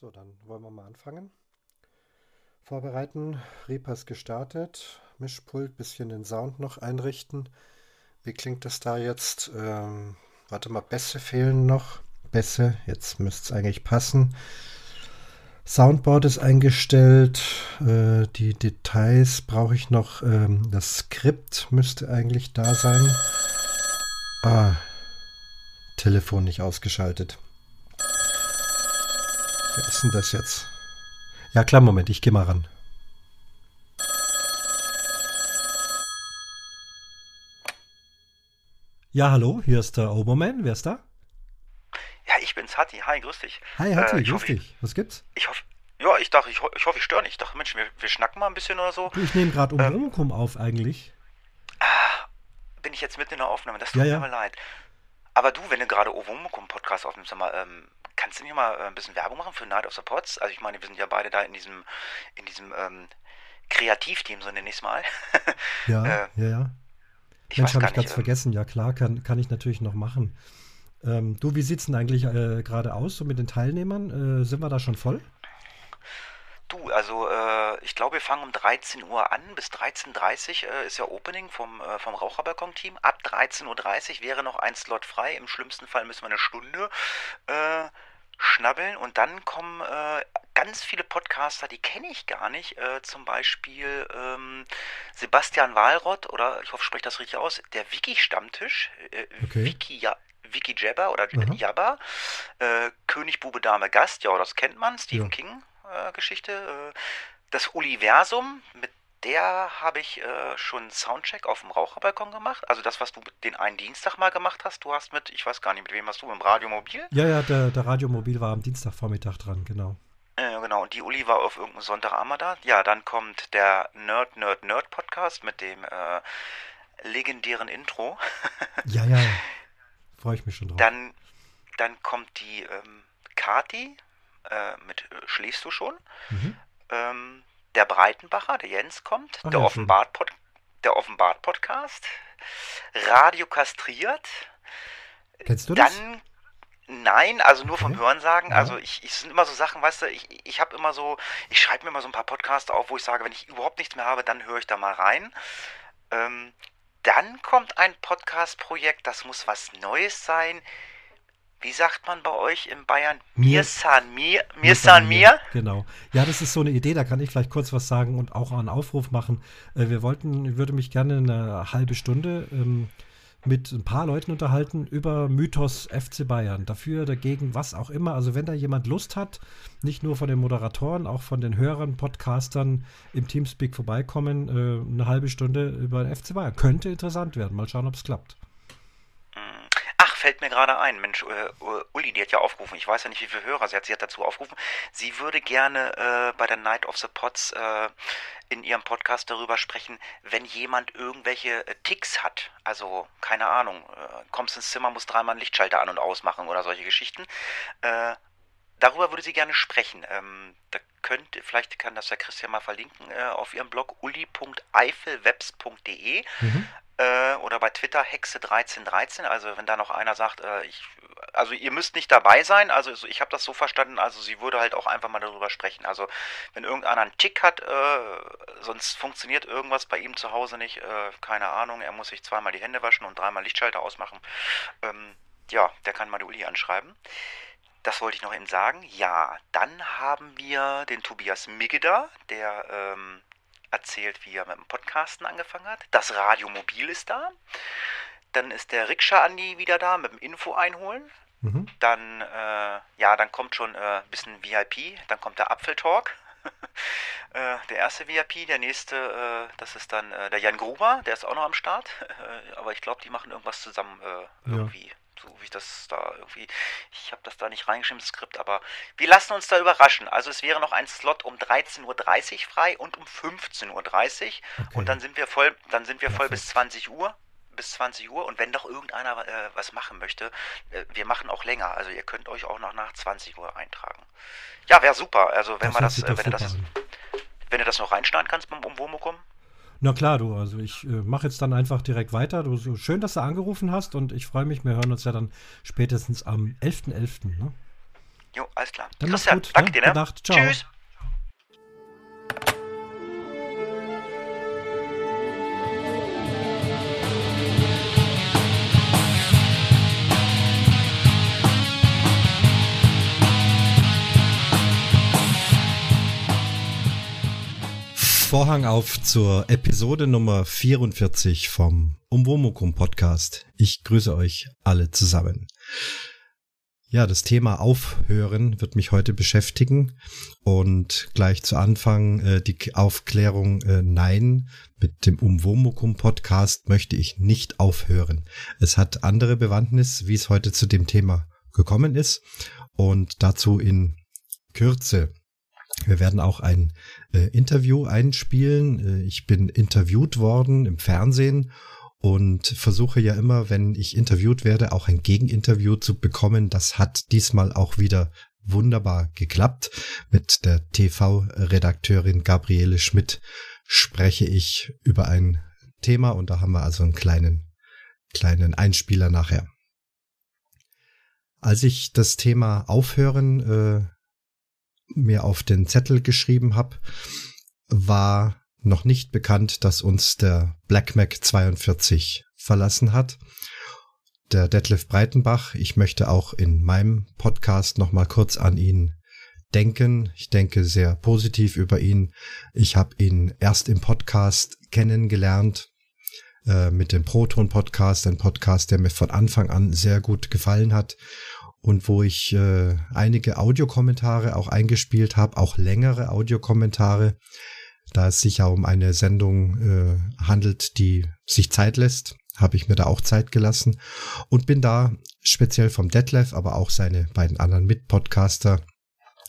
So, dann wollen wir mal anfangen. Vorbereiten, ist gestartet, Mischpult, bisschen den Sound noch einrichten. Wie klingt das da jetzt? Ähm, warte mal, Bässe fehlen noch. Bässe, jetzt müsste es eigentlich passen. Soundboard ist eingestellt. Äh, die Details brauche ich noch. Ähm, das Skript müsste eigentlich da sein. Ah, Telefon nicht ausgeschaltet. Wer ist denn das jetzt? Ja, klar, Moment, ich gehe mal ran. Ja, hallo, hier ist der Oberman. Wer ist da? Ja, ich bin's, Hatti. Hi, grüß dich. Hi, Hatti, Äh, grüß dich. Was gibt's? Ich hoffe, ja, ich dachte, ich, ho- ich hoffe, ich störe nicht. Ich dachte, Mensch, wir, wir schnacken mal ein bisschen oder so. Ich nehme gerade Ähm. Umwomukum auf eigentlich. Bin ich jetzt mitten in der Aufnahme, das tut Ja, mir ja. aber leid. Aber du, wenn du gerade Ovomukum Podcast aufnimmst, sag mal, ähm, kannst du mir mal äh, ein bisschen Werbung machen für Night of the Pots? Also ich meine, wir sind ja beide da in diesem, in diesem ähm, Kreativteam, so nenne ich es mal. Ja, äh, ja, ja. Ich Mensch, habe ich ganz Ähm, vergessen. Ja, klar, kann, kann ich natürlich noch machen. Ähm, du, wie sieht's denn eigentlich äh, gerade aus so mit den Teilnehmern? Äh, sind wir da schon voll? Du, also äh, ich glaube, wir fangen um 13 Uhr an. Bis 13.30 Uhr äh, ist ja Opening vom, äh, vom Raucherbalkon-Team. Ab 13.30 Uhr wäre noch ein Slot frei. Im schlimmsten Fall müssen wir eine Stunde äh, schnabbeln. Und dann kommen äh, ganz viele Podcaster, die kenne ich gar nicht. Äh, zum Beispiel ähm, Sebastian Walrott oder ich hoffe, ich spreche das richtig aus. Der Wiki-Stammtisch. Äh, Okay. Wiki, ja, Wiki Jabber oder Aha. Jabba. Äh, König, Bube, Dame, Gast. Ja, das kennt man. Stephen Ja. King äh, Geschichte. Äh, das Universum, mit der habe ich äh, schon einen Soundcheck auf dem Raucherbalkon gemacht. Also das, was du den einen Dienstag mal gemacht hast. Du hast mit, ich weiß gar nicht, mit wem hast du, mit dem Radio Mobil? Ja, ja, der, der Radiomobil war am Dienstagvormittag dran, genau. Äh, genau, und die Uli war auf irgendeinem Sonntagabend da. Ja, dann kommt der Nerd, Nerd, Nerd Podcast mit dem äh, legendären Intro. Ja, ja. Freue ich mich schon drauf. Dann, dann kommt die ähm, Kati äh, mit äh, Schläfst du schon? Mhm. Ähm, der Breitenbacher, der Jens kommt, Ach der Offenbart Pod, der Offenbart Podcast, Radio kastriert, Kennst du das? dann nein, also nur vom Okay. Hörensagen. Ja. Also ich, ich es sind immer so Sachen, weißt du, ich, ich habe immer so, ich schreibe mir immer so ein paar Podcasts auf, wo ich sage, wenn ich überhaupt nichts mehr habe, dann höre ich da mal rein. Ähm, dann kommt ein Podcast-Projekt, das muss was Neues sein. Wie sagt man bei euch in Bayern? Mir- san mir, mir Mir san mir. Genau. Ja, das ist so eine Idee, da kann ich vielleicht kurz was sagen und auch einen Aufruf machen. Äh, wir wollten, ich würde mich gerne eine halbe Stunde ähm, mit ein paar Leuten unterhalten über Mythos FC Bayern. Dafür, dagegen, was auch immer. Also wenn da jemand Lust hat, nicht nur von den Moderatoren, auch von den Hörern, Podcastern im Teamspeak vorbeikommen, äh, eine halbe Stunde über den FC Bayern. Könnte interessant werden. Mal schauen, ob es klappt. Fällt mir gerade ein, Mensch, äh, Uli, die hat ja aufgerufen, ich weiß ja nicht, wie viele Hörer sie hat, sie hat dazu aufgerufen, sie würde gerne äh, bei der Night of the Pots äh, in ihrem Podcast darüber sprechen, wenn jemand irgendwelche äh, Ticks hat, also keine Ahnung, äh, kommst ins Zimmer, musst dreimal einen Lichtschalter an- und ausmachen oder solche Geschichten. Äh, darüber würde sie gerne sprechen. Ähm, da könnte, vielleicht kann das der Christian mal verlinken, äh, auf ihrem Blog uli.eifelwebs.de Mhm. Äh, oder bei Twitter Hexe1313. Also wenn da noch einer sagt, äh, ich, also ihr müsst nicht dabei sein. Also so- ich habe das so verstanden. Also sie würde halt auch einfach mal darüber sprechen. Also wenn irgendeiner einen Tick hat, äh, sonst funktioniert irgendwas bei ihm zu Hause nicht. Äh, keine Ahnung. Er muss sich zweimal die Hände waschen und dreimal Lichtschalter ausmachen. Ähm, ja, der kann mal die Uli anschreiben. Das wollte ich noch eben sagen. Ja, dann haben wir den Tobias Migge da, der ähm, erzählt, wie er mit dem Podcasten angefangen hat. Das Radiomobil ist da. Dann ist der Rikscha Andi wieder da mit dem Info einholen. Mhm. Dann, äh, ja, dann kommt schon ein äh, bisschen VIP. Dann kommt der Apfeltalk. äh, der erste VIP. Der nächste, äh, das ist dann äh, der Jan Gruber. Der ist auch noch am Start. Äh, aber ich glaube, die machen irgendwas zusammen irgendwie. So wie ich das da irgendwie. Ich habe das da nicht reingeschrieben, das Skript. Aber wir lassen uns da überraschen. Also es wäre noch ein Slot um 13.30 Uhr frei und um 15.30 Uhr. Okay. Und dann sind wir voll, dann sind wir voll bis 20 Uhr. Bis 20 Uhr und wenn doch irgendeiner äh, was machen möchte, äh, wir machen auch länger. Also ihr könnt euch auch noch nach 20 Uhr eintragen. Ja, wäre super. Also wenn Das man das, äh, wenn du das, wenn du das noch reinschneiden kannst beim Umwomukum. Na klar, du, also ich äh, mache jetzt dann einfach direkt weiter. Du, so schön, dass du angerufen hast und ich freue mich, wir hören uns ja dann spätestens am 11.11. ne? Jo, alles klar. Dann mach's gut, danke ne? dir, ne? Ciao. Tschüss. Vorhang auf zur Episode Nummer 44 vom Umwomukum Podcast. Ich grüße euch alle zusammen. Ja, das Thema Aufhören wird mich heute beschäftigen und gleich zu Anfang äh, die Aufklärung äh, Nein, mit dem Umwomukum Podcast möchte ich nicht aufhören. Es hat andere Bewandtnis, wie es heute zu dem Thema gekommen ist und dazu in Kürze. Wir werden auch ein äh, Interview einspielen. Äh, ich bin interviewt worden im Fernsehen und versuche ja immer, wenn ich interviewt werde, auch ein Gegeninterview zu bekommen. Das hat diesmal auch wieder wunderbar geklappt. Mit der TV-Redakteurin Gabriele Schmidt spreche ich über ein Thema und da haben wir also einen kleinen, kleinen Einspieler nachher. Als ich das Thema Aufhören äh, mir auf den Zettel geschrieben habe, war noch nicht bekannt, dass uns der Black Mac 42 verlassen hat. Der Detlef Breitenbach, ich möchte auch in meinem Podcast noch mal kurz an ihn denken. Ich denke sehr positiv über ihn. Ich habe ihn erst im Podcast kennengelernt äh, mit dem Proton Podcast, ein Podcast, der mir von Anfang an sehr gut gefallen hat und wo ich äh, einige Audiokommentare auch eingespielt habe, auch längere Audiokommentare, da es sich ja um eine Sendung äh, handelt, die sich Zeit lässt, habe ich mir da auch Zeit gelassen und bin da speziell vom Detlef, aber auch seine beiden anderen Mitpodcaster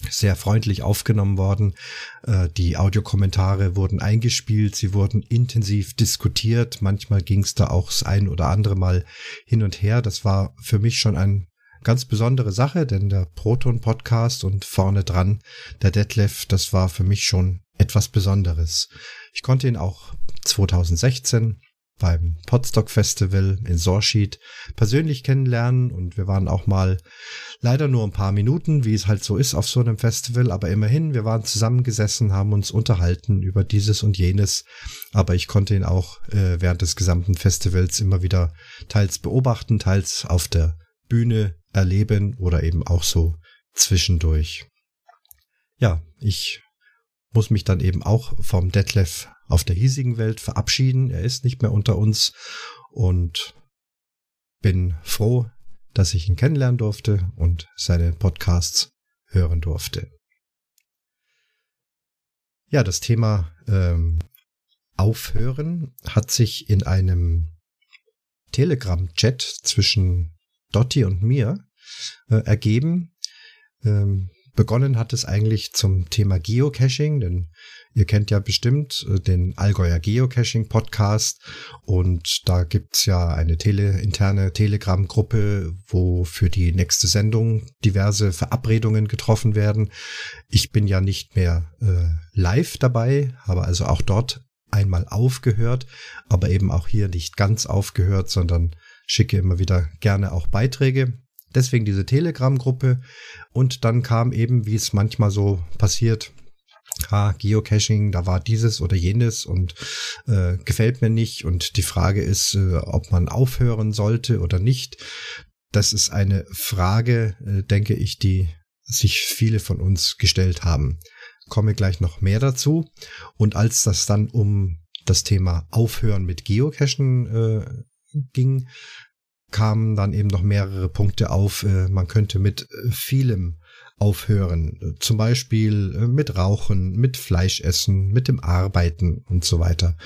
sehr freundlich aufgenommen worden. Äh, die Audiokommentare wurden eingespielt, sie wurden intensiv diskutiert. Manchmal ging es da auch das ein oder andere Mal hin und her. Das war für mich schon ein ganz besondere Sache, denn der Proton Podcast und vorne dran der Detlef, das war für mich schon etwas Besonderes. Ich konnte ihn auch 2016 beim Podstock Festival in Sorschied persönlich kennenlernen und wir waren auch mal leider nur ein paar Minuten, wie es halt so ist auf so einem Festival, aber immerhin, wir waren zusammengesessen, haben uns unterhalten über dieses und jenes, aber ich konnte ihn auch äh, während des gesamten Festivals immer wieder teils beobachten, teils auf der Bühne erleben oder eben auch so zwischendurch. Ja, ich muss mich dann eben auch vom Detlef auf der hiesigen Welt verabschieden. Er ist nicht mehr unter uns und bin froh, dass ich ihn kennenlernen durfte und seine Podcasts hören durfte. Ja, das Thema ähm, Aufhören hat sich in einem Telegram-Chat zwischen Dotti und mir äh, ergeben. Ähm, begonnen hat es eigentlich zum Thema Geocaching, denn ihr kennt ja bestimmt äh, den Allgäuer Geocaching Podcast und da gibt's ja eine tele, interne Telegram-Gruppe, wo für die nächste Sendung diverse Verabredungen getroffen werden. Ich bin ja nicht mehr äh, live dabei, habe also auch dort einmal aufgehört, aber eben auch hier nicht ganz aufgehört, sondern schicke immer wieder gerne auch Beiträge. Deswegen diese Telegram-Gruppe. Und dann kam eben, wie es manchmal so passiert, ah, Geocaching, da war dieses oder jenes und äh, gefällt mir nicht. Und die Frage ist, äh, ob man aufhören sollte oder nicht. Das ist eine Frage, äh, denke ich, die sich viele von uns gestellt haben. Komme gleich noch mehr dazu. Und als das dann um das Thema Aufhören mit Geocachen äh, ging, kamen dann eben noch mehrere Punkte auf. Äh, man könnte mit äh, vielem aufhören. Zum Beispiel äh, mit Rauchen, mit Fleischessen, mit dem Arbeiten und so weiter.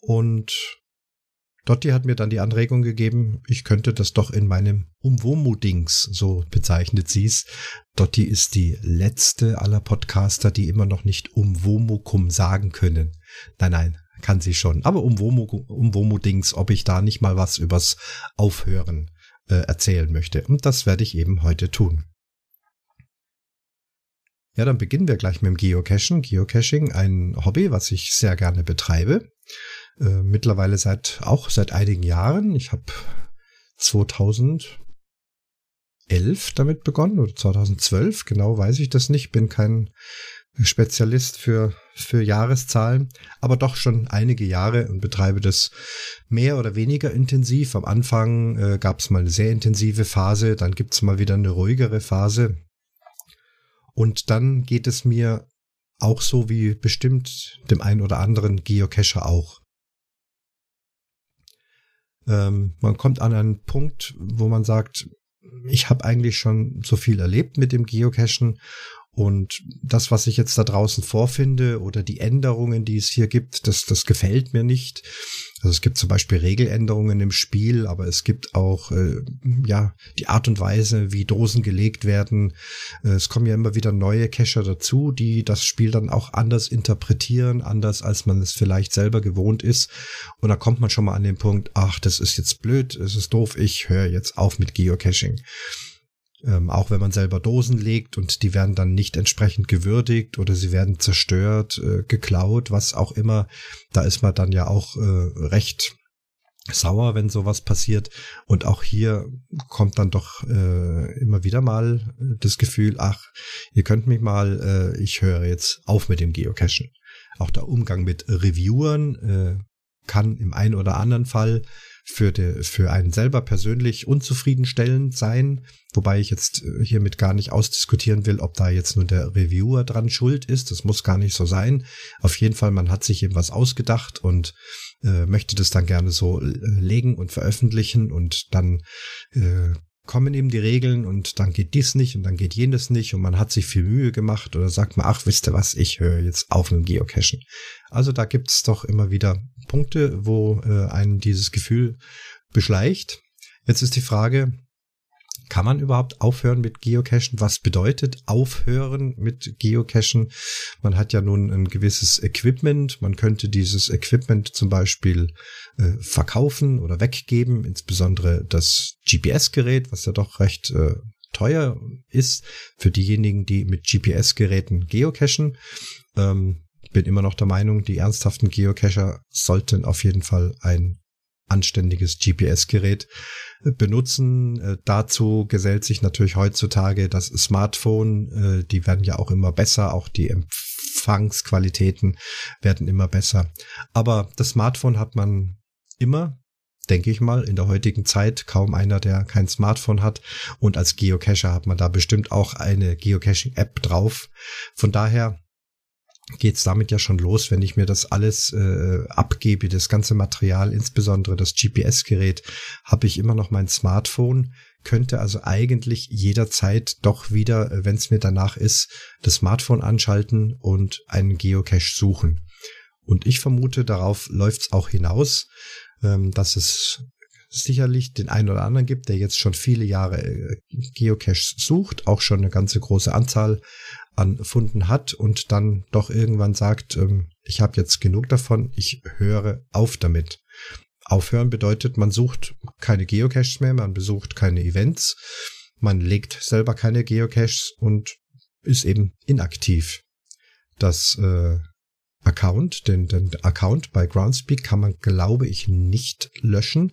Und Dotti hat mir dann die Anregung gegeben, ich könnte das doch in meinem Umwomu-Dings, so bezeichnet sie's. Dotti ist die letzte aller Podcaster, die immer noch nicht Umwomukum sagen können. Nein, nein, kann sie schon. Aber Umwomu-Dings, ob ich da nicht mal was übers Aufhören äh, erzählen möchte. Und das werde ich eben heute tun. Ja, dann beginnen wir gleich mit dem Geocachen. Geocaching, ein Hobby, was ich sehr gerne betreibe. Äh, mittlerweile seit auch seit einigen Jahren. Ich habe 2000 2011 damit begonnen oder 2012, genau weiß ich das nicht, bin kein Spezialist für, für Jahreszahlen, aber doch schon einige Jahre und betreibe das mehr oder weniger intensiv. Am Anfang äh, gab es mal eine sehr intensive Phase, dann gibt es mal wieder eine ruhigere Phase. Und dann geht es mir auch so wie bestimmt dem einen oder anderen Geocacher auch. Ähm, man kommt an einen Punkt, wo man sagt, ich habe eigentlich schon so viel erlebt mit dem Geocachen und das, was ich jetzt da draußen vorfinde oder die Änderungen, die es hier gibt, das, das gefällt mir nicht. Also es gibt zum Beispiel Regeländerungen im Spiel, aber es gibt auch äh, ja die Art und Weise, wie Dosen gelegt werden. Äh, es kommen ja immer wieder neue Cacher dazu, die das Spiel dann auch anders interpretieren, anders als man es vielleicht selber gewohnt ist. Und da kommt man schon mal an den Punkt, ach, das ist jetzt blöd, es ist doof, ich höre jetzt auf mit Geocaching. Ähm, auch wenn man selber Dosen legt und die werden dann nicht entsprechend gewürdigt oder sie werden zerstört, äh, geklaut, was auch immer, da ist man dann ja auch äh, recht sauer, wenn sowas passiert. Und auch hier kommt dann doch äh, immer wieder mal das Gefühl, ach, ihr könnt mich mal, äh, ich höre jetzt auf mit dem Geocachen. Auch der Umgang mit Reviewern äh, kann im einen oder anderen Fall für, de, für einen selber persönlich unzufriedenstellend sein, wobei ich jetzt äh, hiermit gar nicht ausdiskutieren will, ob da jetzt nur der Reviewer dran schuld ist. Das muss gar nicht so sein. Auf jeden Fall, man hat sich eben was ausgedacht und äh, möchte das dann gerne so äh, legen und veröffentlichen und dann äh, kommen eben die Regeln und dann geht dies nicht und dann geht jenes nicht und man hat sich viel Mühe gemacht oder sagt man, ach, wisst ihr was, ich höre jetzt auf mit dem Geocachen. Also da gibt's doch immer wieder Punkte, wo äh, einen dieses Gefühl beschleicht. Jetzt ist die Frage, kann man überhaupt aufhören mit Geocachen? Was bedeutet aufhören mit Geocachen? Man hat ja nun ein gewisses Equipment. Man könnte dieses Equipment zum Beispiel äh, verkaufen oder weggeben, insbesondere das GPS-Gerät, was ja doch recht äh, teuer ist für diejenigen, die mit GPS-Geräten geocachen. Ähm, bin immer noch der Meinung, die ernsthaften Geocacher sollten auf jeden Fall ein anständiges GPS-Gerät äh, benutzen. Äh, dazu gesellt sich natürlich heutzutage das Smartphone. Äh, die werden ja auch immer besser, auch die Empfangsqualitäten werden immer besser. Aber das Smartphone hat man immer, denke ich mal, in der heutigen Zeit kaum einer, der kein Smartphone hat. Und als Geocacher hat man da bestimmt auch eine Geocaching-App drauf. Von daher geht's damit ja schon los, wenn ich mir das alles äh, abgebe, das ganze Material, insbesondere das GPS-Gerät, habe ich immer noch mein Smartphone, könnte also eigentlich jederzeit doch wieder, äh, wenn es mir danach ist, das Smartphone anschalten und einen Geocache suchen. Und ich vermute, darauf läuft's auch hinaus, ähm, dass es sicherlich den einen oder anderen gibt, der jetzt schon viele Jahre äh, Geocaches sucht, auch schon eine ganze große Anzahl an Funden hat und dann doch irgendwann sagt, ähm, ich habe jetzt genug davon, ich höre auf damit. Aufhören bedeutet, man sucht keine Geocaches mehr, man besucht keine Events, man legt selber keine Geocaches und ist eben inaktiv. Das äh, Account, den, den Account bei Groundspeak kann man, glaube ich, nicht löschen,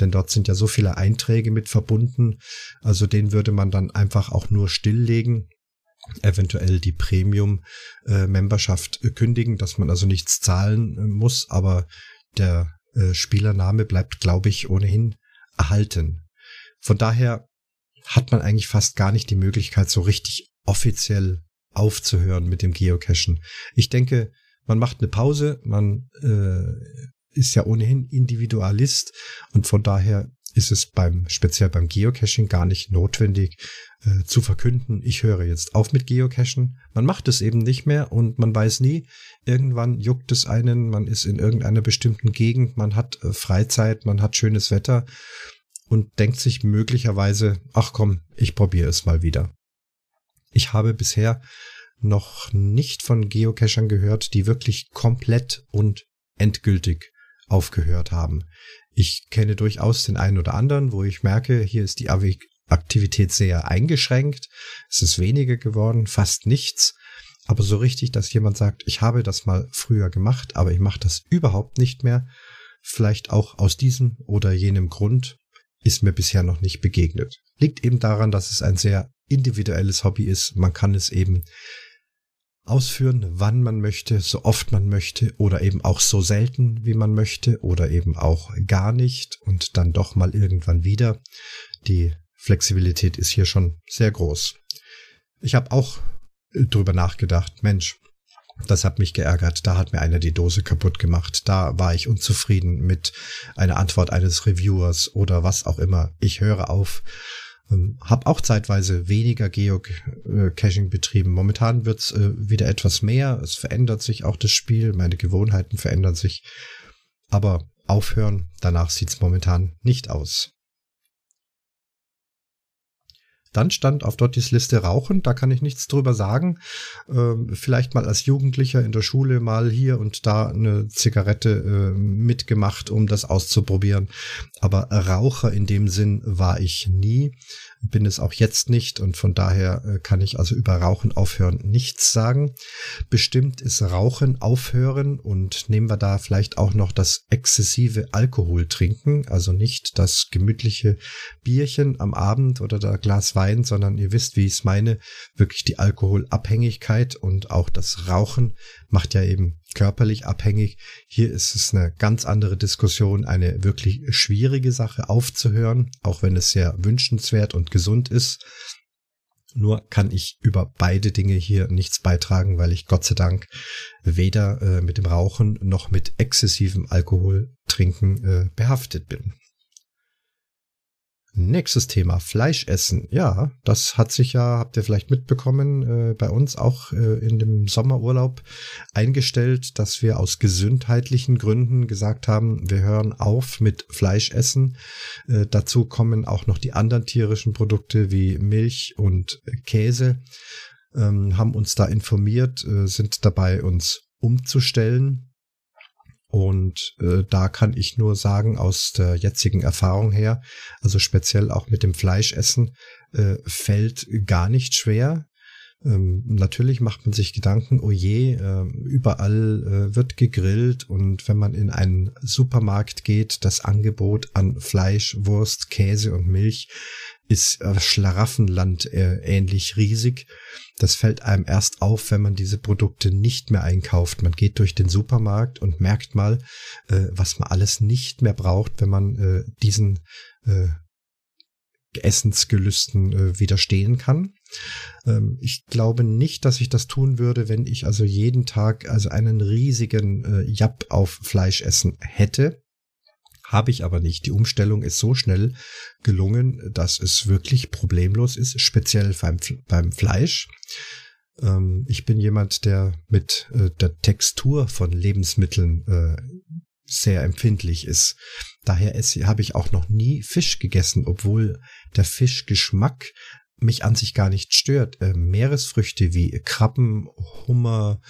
denn dort sind ja so viele Einträge mit verbunden. Also den würde man dann einfach auch nur stilllegen eventuell die Premium-Memberschaft äh, kündigen, dass man also nichts zahlen äh, muss, aber der äh, Spielername bleibt, glaube ich, ohnehin erhalten. Von daher hat man eigentlich fast gar nicht die Möglichkeit, so richtig offiziell aufzuhören mit dem Geocachen. Ich denke, man macht eine Pause, man äh, ist ja ohnehin Individualist und von daher ist es beim, speziell beim Geocaching gar nicht notwendig äh, zu verkünden, ich höre jetzt auf mit Geocachen. Man macht es eben nicht mehr und man weiß nie, irgendwann juckt es einen, man ist in irgendeiner bestimmten Gegend, man hat äh, Freizeit, man hat schönes Wetter und denkt sich möglicherweise, ach komm, ich probiere es mal wieder. Ich habe bisher noch nicht von Geocachern gehört, die wirklich komplett und endgültig aufgehört haben. Ich kenne durchaus den einen oder anderen, wo ich merke, hier ist die Aktivität sehr eingeschränkt. Es ist weniger geworden, fast nichts. Aber so richtig, dass jemand sagt, ich habe das mal früher gemacht, aber ich mache das überhaupt nicht mehr. Vielleicht auch aus diesem oder jenem Grund. ist mir bisher noch nicht begegnet. Liegt eben daran, dass es ein sehr individuelles Hobby ist. Man kann es eben ausführen, wann man möchte, so oft man möchte oder eben auch so selten, wie man möchte oder eben auch gar nicht und dann doch mal irgendwann wieder. Die Flexibilität ist hier schon sehr groß. Ich habe auch drüber nachgedacht, Mensch, das hat mich geärgert. Da hat mir einer die Dose kaputt gemacht. Da war ich unzufrieden mit einer Antwort eines Reviewers oder was auch immer. Ich höre auf. Ähm, hab auch zeitweise weniger Geocaching betrieben. Momentan wird's äh, wieder etwas mehr. Es verändert sich auch das Spiel. Meine Gewohnheiten verändern sich. Aber aufhören, danach sieht's momentan nicht aus. Dann stand auf Dottis Liste Rauchen, da kann ich nichts drüber sagen. Ähm, vielleicht mal als Jugendlicher in der Schule mal hier und da eine Zigarette äh, mitgemacht, um das auszuprobieren. Aber Raucher in dem Sinn war ich nie bin es auch jetzt nicht und von daher äh, kann ich also über Rauchen aufhören nichts sagen. Bestimmt ist Rauchen aufhören und nehmen wir da vielleicht auch noch das exzessive Alkohol trinken, also nicht das gemütliche Bierchen am Abend oder der Glas Wein, sondern ihr wisst, wie ich es meine, wirklich die Alkoholabhängigkeit und auch das Rauchen macht ja eben körperlich abhängig. Hier ist es eine ganz andere Diskussion, eine wirklich schwierige Sache aufzuhören, auch wenn es sehr wünschenswert und gesund ist. Nur kann ich über beide Dinge hier nichts beitragen, weil ich Gott sei Dank weder äh, mit dem Rauchen noch mit exzessivem Alkoholtrinken äh, behaftet bin. Nächstes Thema, Fleischessen. Ja, das hat sich ja, habt ihr vielleicht mitbekommen, äh, bei uns auch äh, in dem Sommerurlaub eingestellt, dass wir aus gesundheitlichen Gründen gesagt haben, wir hören auf mit Fleischessen. Äh, dazu kommen auch noch die anderen tierischen Produkte wie Milch und Käse, ähm, haben uns da informiert, äh, sind dabei, uns umzustellen und äh, da kann ich nur sagen, aus der jetzigen Erfahrung her, also speziell auch mit dem Fleischessen, äh, fällt gar nicht schwer. Ähm, natürlich macht man sich Gedanken, oh je, äh, überall äh, wird gegrillt und wenn man in einen Supermarkt geht, das Angebot an Fleisch, Wurst, Käse und Milch ist äh, Schlaraffenland äh, ähnlich riesig. Das fällt einem erst auf, wenn man diese Produkte nicht mehr einkauft. Man geht durch den Supermarkt und merkt mal, äh, was man alles nicht mehr braucht, wenn man äh, diesen Essensgelüsten widerstehen kann. Ähm, ich glaube nicht, dass ich das tun würde, wenn ich also jeden Tag also einen riesigen äh, Jap auf Fleisch essen hätte. Habe ich aber nicht. Die Umstellung ist so schnell gelungen, dass es wirklich problemlos ist, speziell beim, beim Fleisch. Ähm, ich bin jemand, der mit äh, der Textur von Lebensmitteln äh, sehr empfindlich ist. Daher habe ich auch noch nie Fisch gegessen, obwohl der Fischgeschmack mich an sich gar nicht stört. Äh, Meeresfrüchte wie Krabben, Hummer,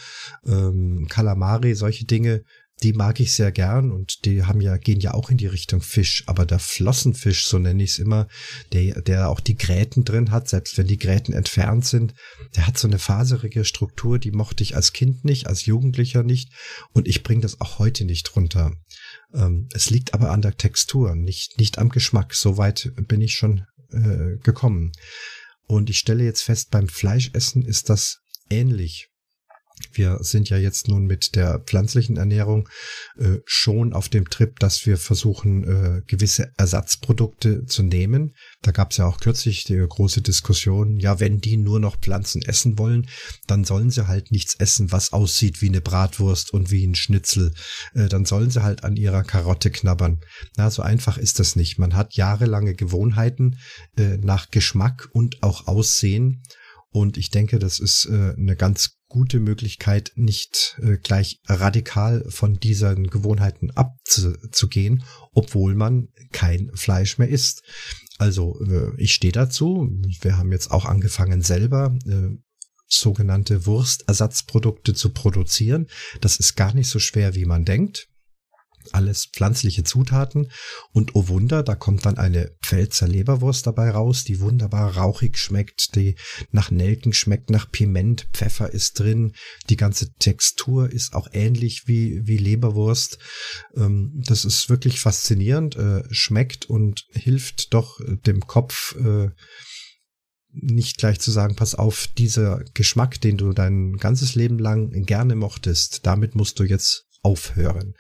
ähm, Kalamari, solche Dinge die mag ich sehr gern und die haben ja, gehen ja auch in die Richtung Fisch, aber der Flossenfisch, so nenne ich es immer, der, der auch die Gräten drin hat, selbst wenn die Gräten entfernt sind, der hat so eine faserige Struktur, die mochte ich als Kind nicht, als Jugendlicher nicht und ich bringe das auch heute nicht runter. Ähm, es liegt aber an der Textur, nicht, nicht am Geschmack. Soweit bin ich schon äh, gekommen. Und ich stelle jetzt fest, beim Fleischessen ist das ähnlich. Wir sind ja jetzt nun mit der pflanzlichen Ernährung äh, schon auf dem Trip, dass wir versuchen, äh, gewisse Ersatzprodukte zu nehmen. Da gab es ja auch kürzlich die große Diskussion, ja, wenn die nur noch Pflanzen essen wollen, dann sollen sie halt nichts essen, was aussieht wie eine Bratwurst und wie ein Schnitzel. Äh, dann sollen sie halt an ihrer Karotte knabbern. Na, so einfach ist das nicht. Man hat jahrelange Gewohnheiten äh, nach Geschmack und auch Aussehen. Und ich denke, das ist äh, eine ganz gute Möglichkeit, nicht äh, gleich radikal von diesen Gewohnheiten abzugehen, obwohl man kein Fleisch mehr isst. Also äh, ich stehe dazu. Wir haben jetzt auch angefangen selber äh, sogenannte Wurstersatzprodukte zu produzieren. Das ist gar nicht so schwer, wie man denkt. Alles pflanzliche Zutaten. Und oh Wunder, da kommt dann eine Pfälzer Leberwurst dabei raus, die wunderbar rauchig schmeckt, die nach Nelken schmeckt, nach Piment, Pfeffer ist drin. Die ganze Textur ist auch ähnlich wie, wie Leberwurst. Ähm, das ist wirklich faszinierend, äh, schmeckt und hilft doch dem Kopf, äh, nicht gleich zu sagen, pass auf, dieser Geschmack, den du dein ganzes Leben lang gerne mochtest, damit musst du jetzt aufhören.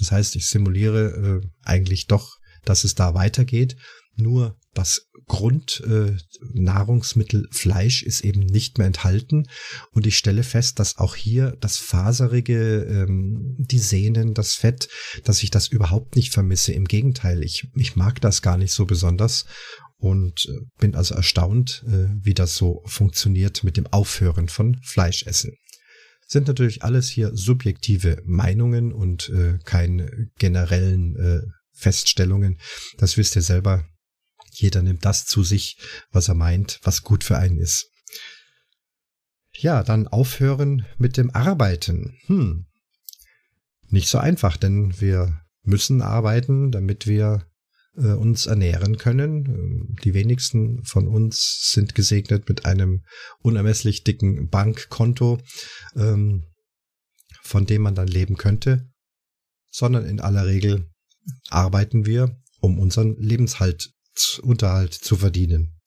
Das heißt, ich simuliere äh, eigentlich doch, dass es da weitergeht. Nur das Grundnahrungsmittel äh, Fleisch ist eben nicht mehr enthalten. Und ich stelle fest, dass auch hier das Faserige, ähm, die Sehnen, das Fett, dass ich das überhaupt nicht vermisse. Im Gegenteil, ich, ich mag das gar nicht so besonders und äh, bin also erstaunt, äh, wie das so funktioniert mit dem Aufhören von Fleischessen. Sind natürlich alles hier subjektive Meinungen und äh, keine generellen äh, Feststellungen. Das wisst ihr selber. Jeder nimmt das zu sich, was er meint, was gut für einen ist. Ja, dann aufhören mit dem Arbeiten. Hm. Nicht so einfach, denn wir müssen arbeiten, damit wir äh, uns ernähren können. Ähm, die wenigsten von uns sind gesegnet mit einem unermesslich dicken Bankkonto, ähm, von dem man dann leben könnte, sondern in aller Regel arbeiten wir, um unseren Lebenshalt, Unterhalt zu verdienen.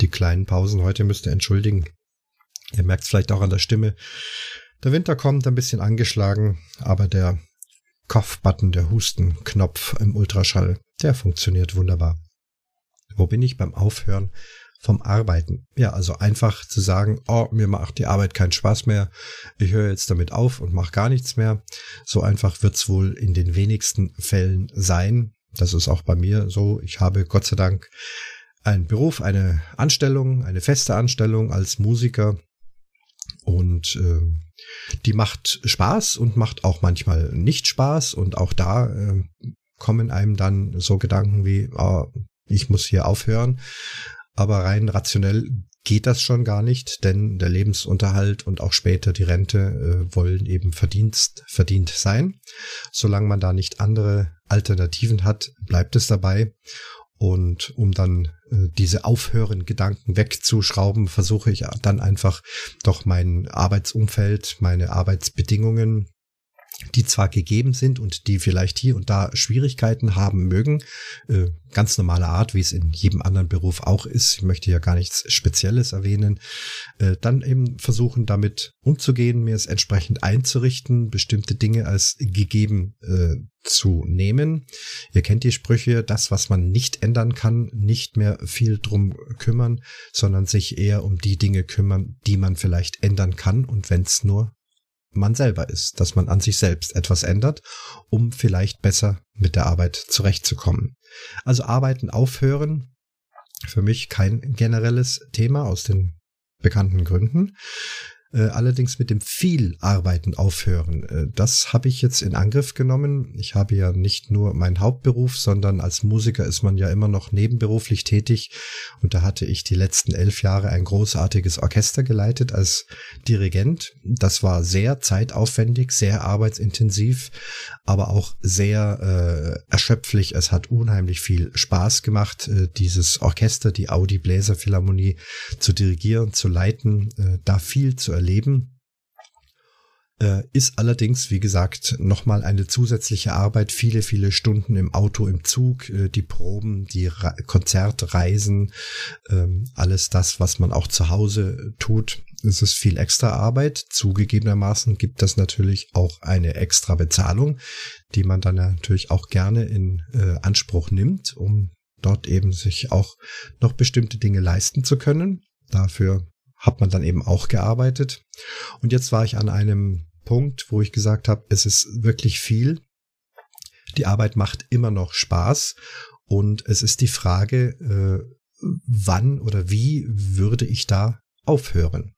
Die kleinen Pausen heute müsst ihr entschuldigen. Ihr merkt es vielleicht auch an der Stimme. Der Winter kommt ein bisschen angeschlagen, aber der Cough-Button, der Husten-Knopf im Ultraschall, der funktioniert wunderbar. Wo bin ich beim Aufhören vom Arbeiten? Ja, also einfach zu sagen, oh, mir macht die Arbeit keinen Spaß mehr, ich höre jetzt damit auf und mache gar nichts mehr. So einfach wird's wohl in den wenigsten Fällen sein. Das ist auch bei mir so. Ich habe Gott sei Dank einen Beruf, eine Anstellung, eine feste Anstellung als Musiker und äh, die macht Spaß und macht auch manchmal nicht Spaß. Und auch da äh, kommen einem dann so Gedanken wie, oh, ich muss hier aufhören. Aber rein rationell geht das schon gar nicht, denn der Lebensunterhalt und auch später die Rente äh, wollen eben verdient, verdient sein. Solange man da nicht andere Alternativen hat, bleibt es dabei. Und um dann äh, diese aufhören Gedanken wegzuschrauben, versuche ich dann einfach doch mein Arbeitsumfeld, meine Arbeitsbedingungen die zwar gegeben sind und die vielleicht hier und da Schwierigkeiten haben mögen, äh, ganz normale Art, wie es in jedem anderen Beruf auch ist, ich möchte ja gar nichts Spezielles erwähnen, äh, dann eben versuchen damit umzugehen, mir es entsprechend einzurichten, bestimmte Dinge als gegeben äh, zu nehmen. Ihr kennt die Sprüche, das, was man nicht ändern kann, nicht mehr viel drum kümmern, sondern sich eher um die Dinge kümmern, die man vielleicht ändern kann und wenn es nur man selber ist, dass man an sich selbst etwas ändert, um vielleicht besser mit der Arbeit zurechtzukommen. Also arbeiten aufhören, für mich kein generelles Thema aus den bekannten Gründen. Äh, allerdings mit dem viel Arbeiten aufhören. Äh, das habe ich jetzt in Angriff genommen. Ich habe ja nicht nur meinen Hauptberuf, sondern als Musiker ist man ja immer noch nebenberuflich tätig. Und da hatte ich die letzten elf Jahre ein großartiges Orchester geleitet als Dirigent. Das war sehr zeitaufwendig, sehr arbeitsintensiv, aber auch sehr äh, erschöpflich. Es hat unheimlich viel Spaß gemacht, äh, dieses Orchester, die Audi Bläser Philharmonie zu dirigieren, zu leiten, äh, da viel zu erleben. Äh, ist allerdings, wie gesagt, nochmal eine zusätzliche Arbeit, viele, viele Stunden im Auto, im Zug, äh, die Proben, die Re Konzertreisen, ähm, alles das, was man auch zu Hause tut. Es ist viel extra Arbeit. Zugegebenermaßen gibt das natürlich auch eine extra Bezahlung, die man dann natürlich auch gerne in äh, Anspruch nimmt, um dort eben sich auch noch bestimmte Dinge leisten zu können. Dafür hat man dann eben auch gearbeitet. Und jetzt war ich an einem Punkt, wo ich gesagt habe, es ist wirklich viel. Die Arbeit macht immer noch Spaß und es ist die Frage, äh, wann oder wie würde ich da aufhören?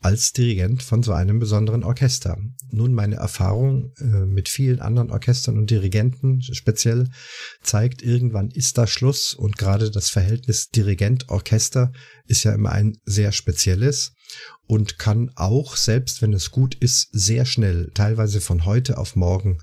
Als Dirigent von so einem besonderen Orchester. Nun, meine Erfahrung äh, mit vielen anderen Orchestern und Dirigenten speziell zeigt, irgendwann ist da Schluss und gerade das Verhältnis Dirigent-Orchester ist ja immer ein sehr spezielles und kann auch, selbst wenn es gut ist, sehr schnell, teilweise von heute auf morgen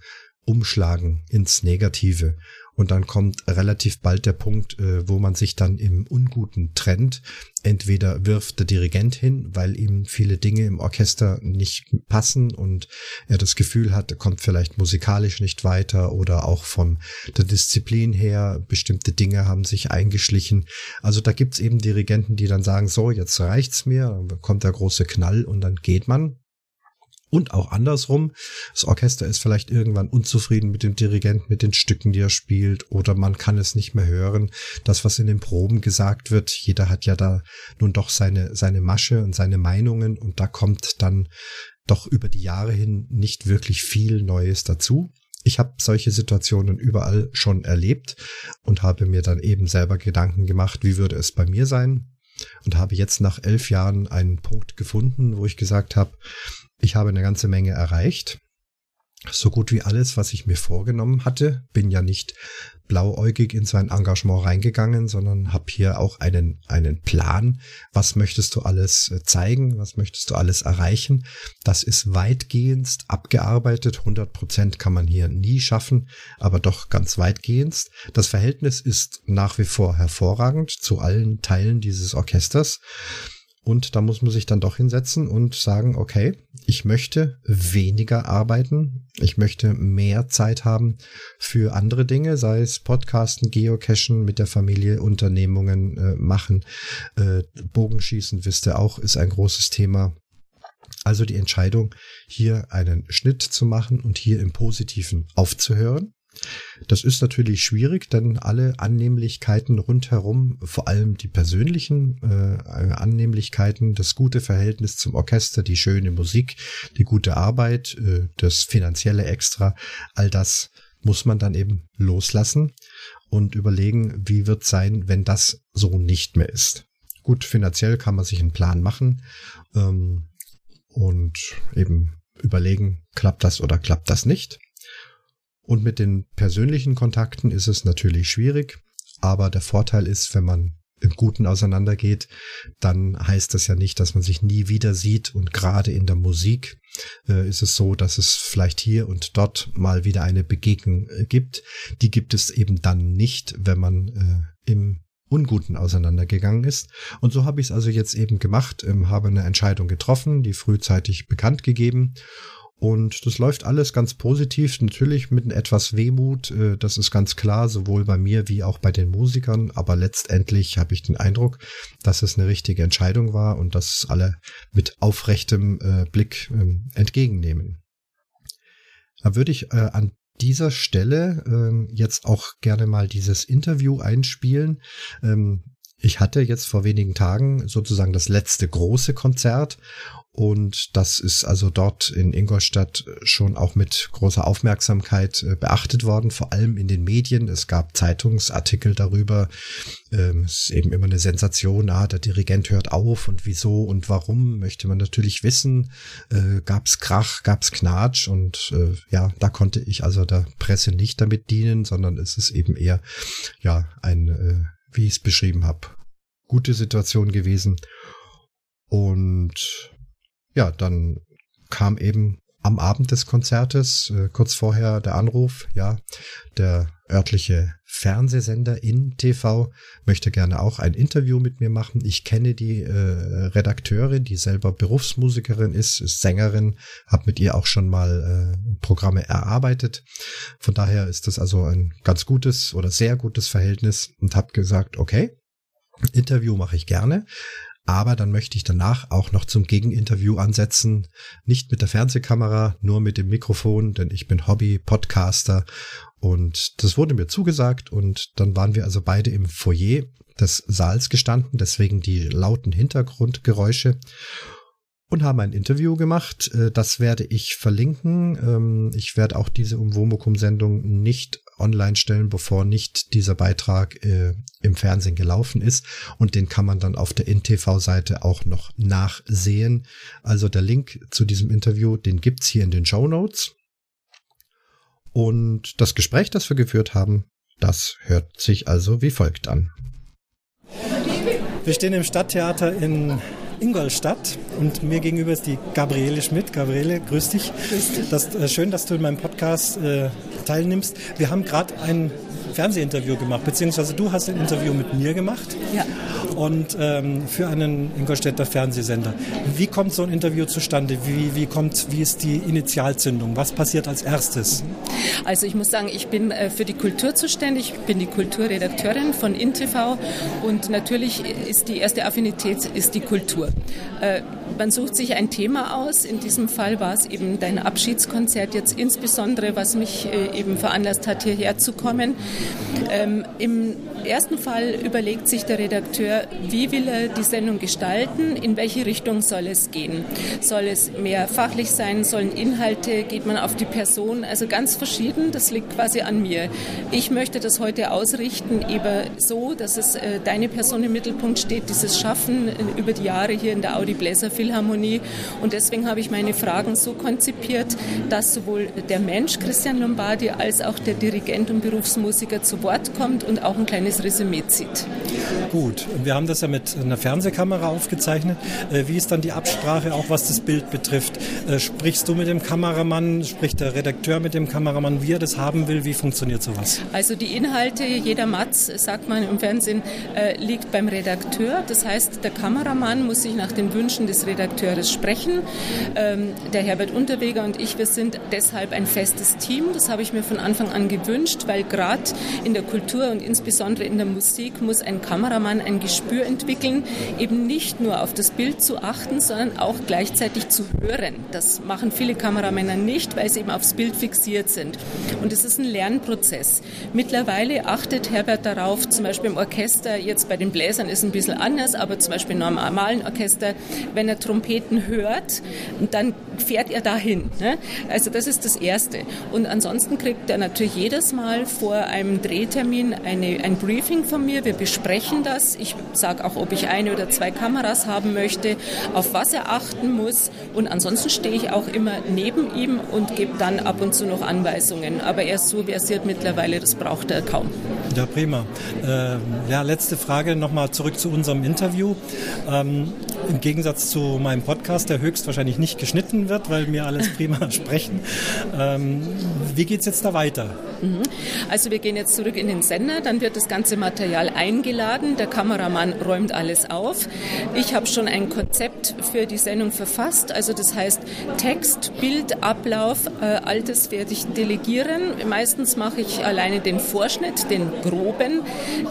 umschlagen ins Negative. Und dann kommt relativ bald der Punkt, äh, wo man sich dann im Unguten trennt. Entweder wirft der Dirigent hin, weil ihm viele Dinge im Orchester nicht passen und er das Gefühl hat, er kommt vielleicht musikalisch nicht weiter oder auch von der Disziplin her, bestimmte Dinge haben sich eingeschlichen. Also da gibt's eben Dirigenten, die dann sagen, so, jetzt reicht's mir, dann kommt der große Knall und dann geht man. Und auch andersrum. Das Orchester ist vielleicht irgendwann unzufrieden mit dem Dirigent, mit den Stücken, die er spielt, oder man kann es nicht mehr hören. Das, was in den Proben gesagt wird, jeder hat ja da nun doch seine, seine Masche und seine Meinungen und da kommt dann doch über die Jahre hin nicht wirklich viel Neues dazu. Ich habe solche Situationen überall schon erlebt und habe mir dann eben selber Gedanken gemacht, wie würde es bei mir sein, und habe jetzt nach elf Jahren einen Punkt gefunden, wo ich gesagt habe, ich habe eine ganze Menge erreicht. So gut wie alles, was ich mir vorgenommen hatte. Bin ja nicht blauäugig in sein Engagement reingegangen, sondern habe hier auch einen, einen Plan. Was möchtest du alles äh, zeigen? Was möchtest du alles erreichen? Das ist weitgehend abgearbeitet. 100 Prozent kann man hier nie schaffen, aber doch ganz weitgehend. Das Verhältnis ist nach wie vor hervorragend zu allen Teilen dieses Orchesters. Und da muss man sich dann doch hinsetzen und sagen, okay, ich möchte weniger arbeiten, ich möchte mehr Zeit haben für andere Dinge, sei es Podcasten, Geocachen, mit der Familie Unternehmungen äh, machen, äh, Bogenschießen, wisst ihr auch, ist ein großes Thema. Also die Entscheidung, hier einen Schnitt zu machen und hier im Positiven aufzuhören das ist natürlich schwierig, denn alle Annehmlichkeiten rundherum, vor allem die persönlichen äh, Annehmlichkeiten, das gute Verhältnis zum Orchester, die schöne Musik, die gute Arbeit, äh, das finanzielle Extra, all das muss man dann eben loslassen und überlegen, wie wird sein, wenn das so nicht mehr ist. Gut, finanziell kann man sich einen Plan machen ähm, und eben überlegen, klappt das oder klappt das nicht. Und mit den persönlichen Kontakten ist es natürlich schwierig, aber der Vorteil ist, wenn man im Guten auseinandergeht, dann heißt das ja nicht, dass man sich nie wieder sieht. Und gerade in der Musik äh, ist es so, dass es vielleicht hier und dort mal wieder eine Begegnung äh, gibt. Die gibt es eben dann nicht, wenn man äh, im Unguten auseinandergegangen ist. Und so habe ich es also jetzt eben gemacht, ähm, habe eine Entscheidung getroffen, die frühzeitig bekannt gegeben und das läuft alles ganz positiv, natürlich mit etwas Wehmut, äh, das ist ganz klar, sowohl bei mir wie auch bei den Musikern, aber letztendlich habe ich den Eindruck, dass es eine richtige Entscheidung war und dass alle mit aufrechtem äh, Blick ähm, entgegennehmen. Da würde ich äh, an dieser Stelle ähm, jetzt auch gerne mal dieses Interview einspielen. Ähm, ich hatte jetzt vor wenigen Tagen sozusagen das letzte große Konzert und das ist also dort in Ingolstadt schon auch mit großer Aufmerksamkeit äh, beachtet worden, vor allem in den Medien. Es gab Zeitungsartikel darüber. Ähm, es ist eben immer eine Sensation, ah, der Dirigent hört auf und wieso und warum, möchte man natürlich wissen. Äh, gab's Krach, gab's Knatsch und äh, ja, da konnte ich also der Presse nicht damit dienen, sondern es ist eben eher ja ein, wie ich es beschrieben habe, gute Situation gewesen. Und ja, dann kam eben am Abend des Konzertes, äh, kurz vorher der Anruf, ja, der örtliche Fernsehsender in TV möchte gerne auch ein Interview mit mir machen. Ich kenne die äh, Redakteurin, die selber Berufsmusikerin ist, ist Sängerin, habe mit ihr auch schon mal äh, Programme erarbeitet. Von daher ist das also ein ganz gutes oder sehr gutes Verhältnis und habe gesagt, okay, Interview mache ich gerne, aber dann möchte ich danach auch noch zum Gegeninterview ansetzen. Nicht mit der Fernsehkamera, nur mit dem Mikrofon, denn ich bin Hobby-Podcaster. Und das wurde mir zugesagt. Und dann waren wir also beide im Foyer des Saals gestanden, deswegen die lauten Hintergrundgeräusche und haben ein Interview gemacht. Äh, das werde ich verlinken. Ähm, ich werde auch diese Umwomukum-Sendung nicht online stellen, bevor nicht dieser Beitrag äh, im Fernsehen gelaufen ist. Und den kann man dann auf der InTV-Seite auch noch nachsehen. Also der Link zu diesem Interview, den gibt's hier in den Show Notes. Und das Gespräch, das wir geführt haben, das hört sich also wie folgt an. Wir stehen im Stadttheater in Ingolstadt und mir gegenüber ist die Gabriele Schmidt. Gabriele, grüß dich. Grüß dich. Das, äh, schön, dass du in meinem Podcast äh, teilnimmst. Wir haben gerade ein Fernsehinterview gemacht, beziehungsweise du hast ein Interview mit mir gemacht. Ja. Und ähm, für einen Ingolstädter Fernsehsender. Wie kommt so ein Interview zustande? Wie, wie, kommt, wie ist die Initialzündung? Was passiert als erstes? Also ich muss sagen, ich bin äh, für die Kultur zuständig. Ich bin die Kulturredakteurin von InTV und natürlich ist die erste Affinität ist die Kultur. Äh, man sucht sich ein Thema aus. In diesem Fall war es eben dein Abschiedskonzert jetzt insbesondere, was mich äh, eben veranlasst hat, hierher zu kommen. Ähm, Im ersten Fall überlegt sich der Redakteur, wie will er die Sendung gestalten, in welche Richtung soll es gehen. Soll es mehr fachlich sein, sollen Inhalte, geht man auf die Person, also ganz verschieden, das liegt quasi an mir. Ich möchte das heute ausrichten, eben so, dass es äh, deine Person im Mittelpunkt steht, dieses Schaffen äh, über die Jahre hier in der Audi Bläser Philharmonie und deswegen habe ich meine Fragen so konzipiert, dass sowohl der Mensch Christian Lombardi als auch der Dirigent und Berufsmusiker zu Wort kommt und auch ein kleines Resümee zieht. Gut, und wir haben das ja mit einer Fernsehkamera aufgezeichnet. Äh, wie ist dann die Absprache, auch was das Bild betrifft? Äh, sprichst du mit dem Kameramann, spricht der Redakteur mit dem Kameramann, wie er das haben will? Wie funktioniert sowas? Also die Inhalte, jeder Matz, sagt man im Fernsehen, äh, liegt beim Redakteur. Das heißt, der Kameramann muss sich nach den Wünschen des Redakteurs sprechen. Ähm, der Herbert Unterweger und ich, wir sind deshalb ein festes Team. Das habe ich mir von Anfang an gewünscht, weil gerade in der Kultur und insbesondere in der Musik muss ein Kameramann ein Gespür entwickeln, eben nicht nur auf das Bild zu achten, sondern auch gleichzeitig zu hören. Das machen viele Kameramänner nicht, weil sie eben aufs Bild fixiert sind. Und es ist ein Lernprozess. Mittlerweile achtet Herbert darauf, zum Beispiel im Orchester, jetzt bei den Bläsern ist es ein bisschen anders, aber zum Beispiel im normalen Orchester, wenn er Trompeten hört, dann fährt er dahin. Ne? Also das ist das Erste. Und ansonsten kriegt er natürlich jedes Mal vor einem Drehtermin eine, ein Briefing von mir. Wir besprechen das. Ich sage auch, ob ich eine oder zwei Kameras haben möchte, auf was er achten muss. Und ansonsten stehe ich auch immer neben ihm und gebe dann ab und zu noch Anweisungen. Aber er ist so versiert mittlerweile, das braucht er kaum. Ja, prima. Ähm, ja, letzte Frage nochmal zurück zu unserem Interview. Ähm, Im Gegensatz zu meinem Podcast, der höchstwahrscheinlich nicht geschnitten wird, weil wir alles prima sprechen. Ähm, wie geht es jetzt da weiter? Mhm. Also wir gehen jetzt zurück in den Sender, dann wird das ganze Material eingeladen, der Kameramann räumt alles auf. Ich habe schon ein Konzept für die Sendung verfasst, also das heißt Text, Bild, Ablauf, äh, all das werde ich delegieren. Meistens mache ich alleine den Vorschnitt, den groben.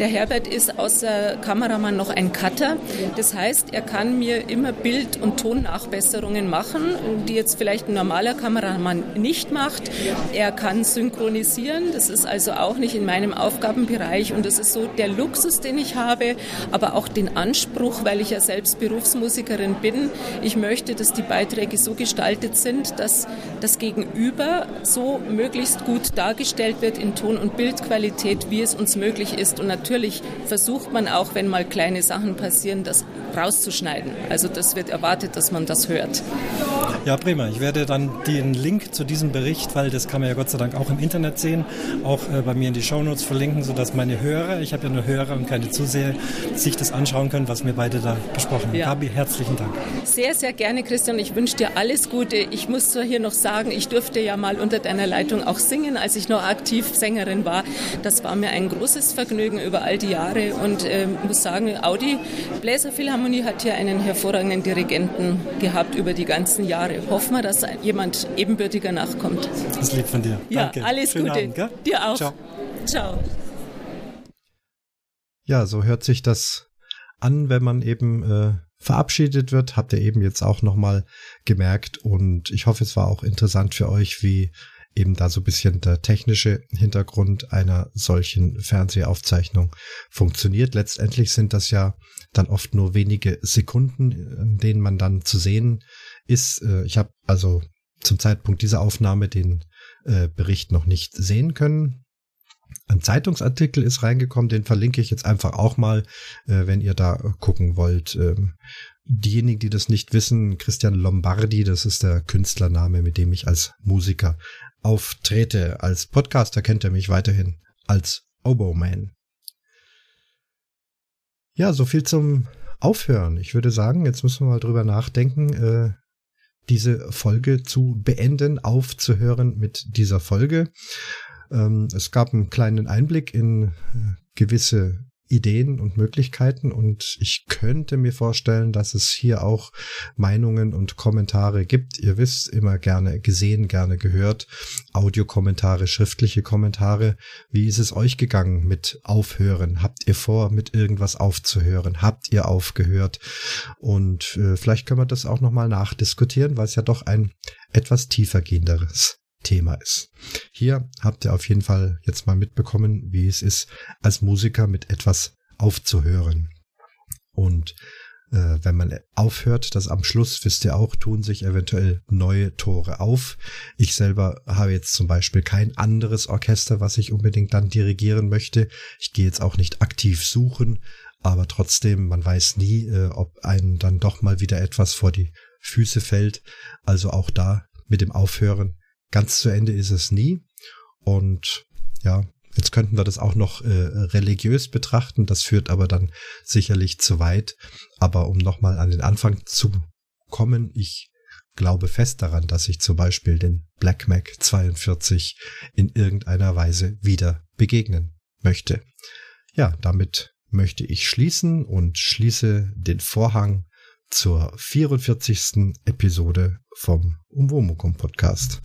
Der Herbert ist außer Kameramann noch ein Cutter, das heißt, er kann mir immer Bild- und Tonnachbesserungen machen, die jetzt vielleicht ein normaler Kameramann nicht macht. Er kann synchronisieren, das ist also auch nicht in meinem Aufgabenbereich und das ist so der Luxus, den ich habe, aber auch den Anspruch, weil ich ja selbst Berufsmusikerin bin. Ich möchte, dass die Beiträge so gestaltet sind, dass das Gegenüber so möglichst gut dargestellt wird in Ton- und Bildqualität, wie es uns möglich ist. Und natürlich versucht man auch, wenn mal kleine Sachen passieren, das rauszuschneiden. Also das wird erwartet, dass man das hört. Ja, prima. Ich werde dann den Link zu diesem Bericht, weil das kann man ja Gott sei Dank auch im Internet sehen, auch äh, bei mir in die Shownotes verlinken, sodass meine Hörer, ich habe ja nur Hörer und keine Zuseher, sich das anschauen können, was wir beide da besprochen haben. Ja. Gabi, herzlichen Dank. Sehr, sehr gerne, Christian. Ich wünsche dir alles Gute. Ich muss zwar hier noch sagen, ich durfte ja mal unter deiner Leitung auch singen, als ich noch aktiv Sängerin war. Das war mir ein großes Vergnügen über all die Jahre und äh, muss sagen, Audi Bläserphilharmonie hat hier einen hervorragenden Dirigenten gehabt über die ganzen Jahre. Hoffen wir, dass jemand ebenbürtiger nachkommt. Das liegt von dir. Ja, Danke. alles Schönen Gute. Abend, gell? Dir auch. Ciao. Ciao. Ja, so hört sich das an, wenn man eben äh, verabschiedet wird. Habt ihr eben jetzt auch nochmal gemerkt. Und ich hoffe, es war auch interessant für euch, wie eben da so ein bisschen der technische Hintergrund einer solchen Fernsehaufzeichnung funktioniert. Letztendlich sind das ja dann oft nur wenige Sekunden, in denen man dann zu sehen ist. Äh, Ich habe also zum Zeitpunkt dieser Aufnahme den äh, Bericht noch nicht sehen können. Ein Zeitungsartikel ist reingekommen, den verlinke ich jetzt einfach auch mal, äh, wenn ihr da gucken wollt. Ähm, diejenigen, die das nicht wissen, Christian Lombardi, das ist der Künstlername, mit dem ich als Musiker auftrete. Als Podcaster kennt er mich weiterhin als Oboe-Man. Ja, so viel zum Aufhören. Ich würde sagen, jetzt müssen wir mal drüber nachdenken, äh, diese Folge zu beenden, aufzuhören mit dieser Folge. Ähm, es gab einen kleinen Einblick in äh, gewisse Ideen und Möglichkeiten und ich könnte mir vorstellen, dass es hier auch Meinungen und Kommentare gibt. Ihr wisst, immer gerne gesehen, gerne gehört. Audiokommentare, schriftliche Kommentare. Wie ist es euch gegangen mit Aufhören? Habt ihr vor, mit irgendwas aufzuhören? Habt ihr aufgehört? Und äh, vielleicht können wir das auch nochmal nachdiskutieren, weil es ja doch ein etwas tiefergehenderes Thema ist. Hier habt ihr auf jeden Fall jetzt mal mitbekommen, wie es ist, als Musiker mit etwas aufzuhören. Und äh, wenn man aufhört, das am Schluss, wisst ihr auch, tun sich eventuell neue Tore auf. Ich selber habe jetzt zum Beispiel kein anderes Orchester, was ich unbedingt dann dirigieren möchte. Ich gehe jetzt auch nicht aktiv suchen, aber trotzdem, man weiß nie, äh, ob einem dann doch mal wieder etwas vor die Füße fällt. Also auch da mit dem Aufhören Ganz zu Ende ist es nie. Und ja, jetzt könnten wir das auch noch äh, religiös betrachten. Das führt aber dann sicherlich zu weit. Aber um nochmal an den Anfang zu kommen, ich glaube fest daran, dass ich zum Beispiel den Black Mac 42 in irgendeiner Weise wieder begegnen möchte. Ja, damit möchte ich schließen und schließe den Vorhang zur 44. Episode vom Umwomukum Podcast.